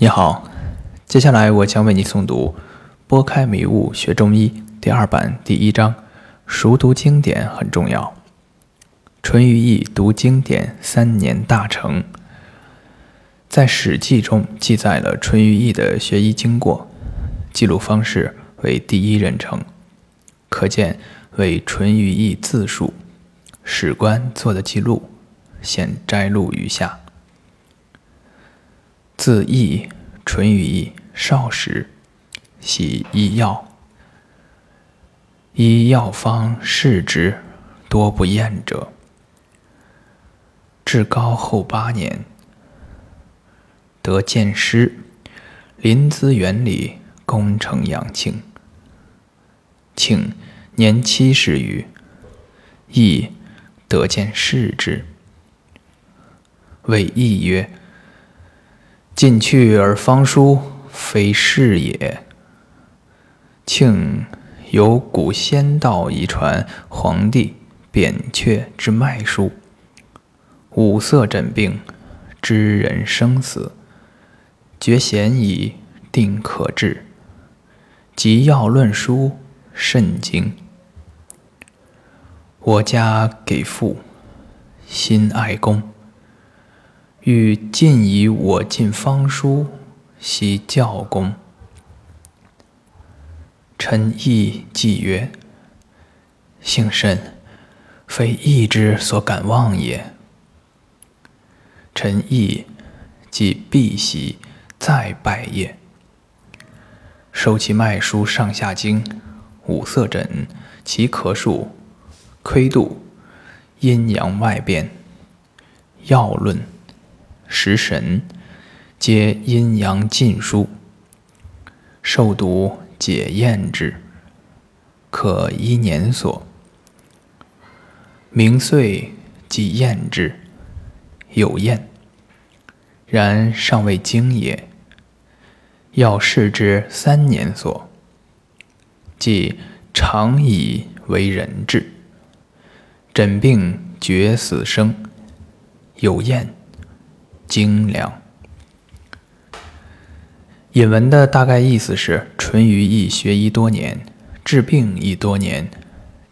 你好，接下来我将为你诵读《拨开迷雾学中医》第二版第一章。熟读经典很重要。淳于意读经典三年大成，在《史记》中记载了淳于意的学医经过，记录方式为第一人称，可见为淳于意自述。史官做的记录，现摘录于下。自义，淳于意少时，习医药。医药方试之，多不厌者。至高后八年，得见师，临淄园里功成杨庆。庆年七十余，亦得见视之，谓义曰。进去而方书，非是也。庆有古仙道遗传皇帝扁鹊之脉书，五色诊病，知人生死，觉贤矣，定可治。及药论书甚精。我家给父，心爱公。欲尽以我尽方书，悉教功。臣亦既曰：“幸甚，非义之所敢忘也。”臣亦即必席再拜也，收其脉书上下经、五色诊、其咳数、窥度、阴阳外变、药论。食神，皆阴阳尽书，受读解验之，可一年所。明岁即验之，有验，然尚未经也。要试之三年所，即常以为人治。诊病决死生，有验。精良。引文的大概意思是：淳于意学医多年，治病亦多年。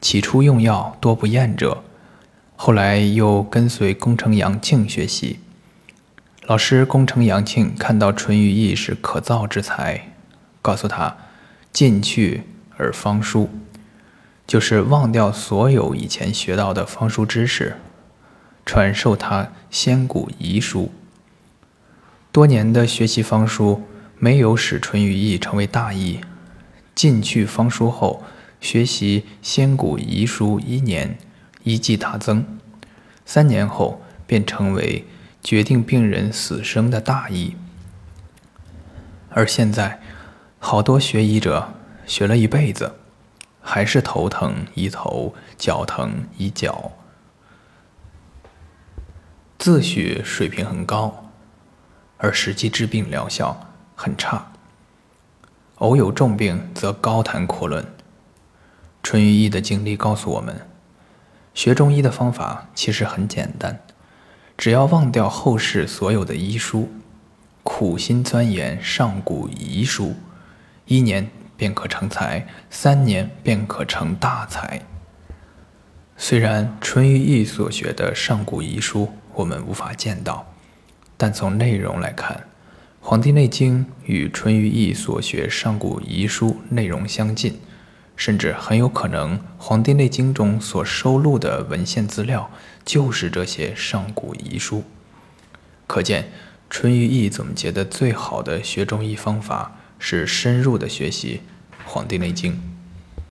起初用药多不厌者，后来又跟随工程杨庆学习。老师工程杨庆看到淳于意是可造之才，告诉他：“进去而方书，就是忘掉所有以前学到的方书知识，传授他先古遗书。”多年的学习方书，没有使淳于意成为大医。进去方书后，学习先古遗书一年，医技大增。三年后，便成为决定病人死生的大医。而现在，好多学医者学了一辈子，还是头疼医头，脚疼医脚，自诩水平很高。而实际治病疗效很差，偶有重病则高谈阔论。淳于意的经历告诉我们，学中医的方法其实很简单，只要忘掉后世所有的医书，苦心钻研上古遗书，一年便可成才，三年便可成大才。虽然淳于意所学的上古遗书我们无法见到。但从内容来看，《黄帝内经》与淳于意所学上古遗书内容相近，甚至很有可能《黄帝内经》中所收录的文献资料就是这些上古遗书。可见，淳于意总结的最好的学中医方法是深入的学习《黄帝内经》。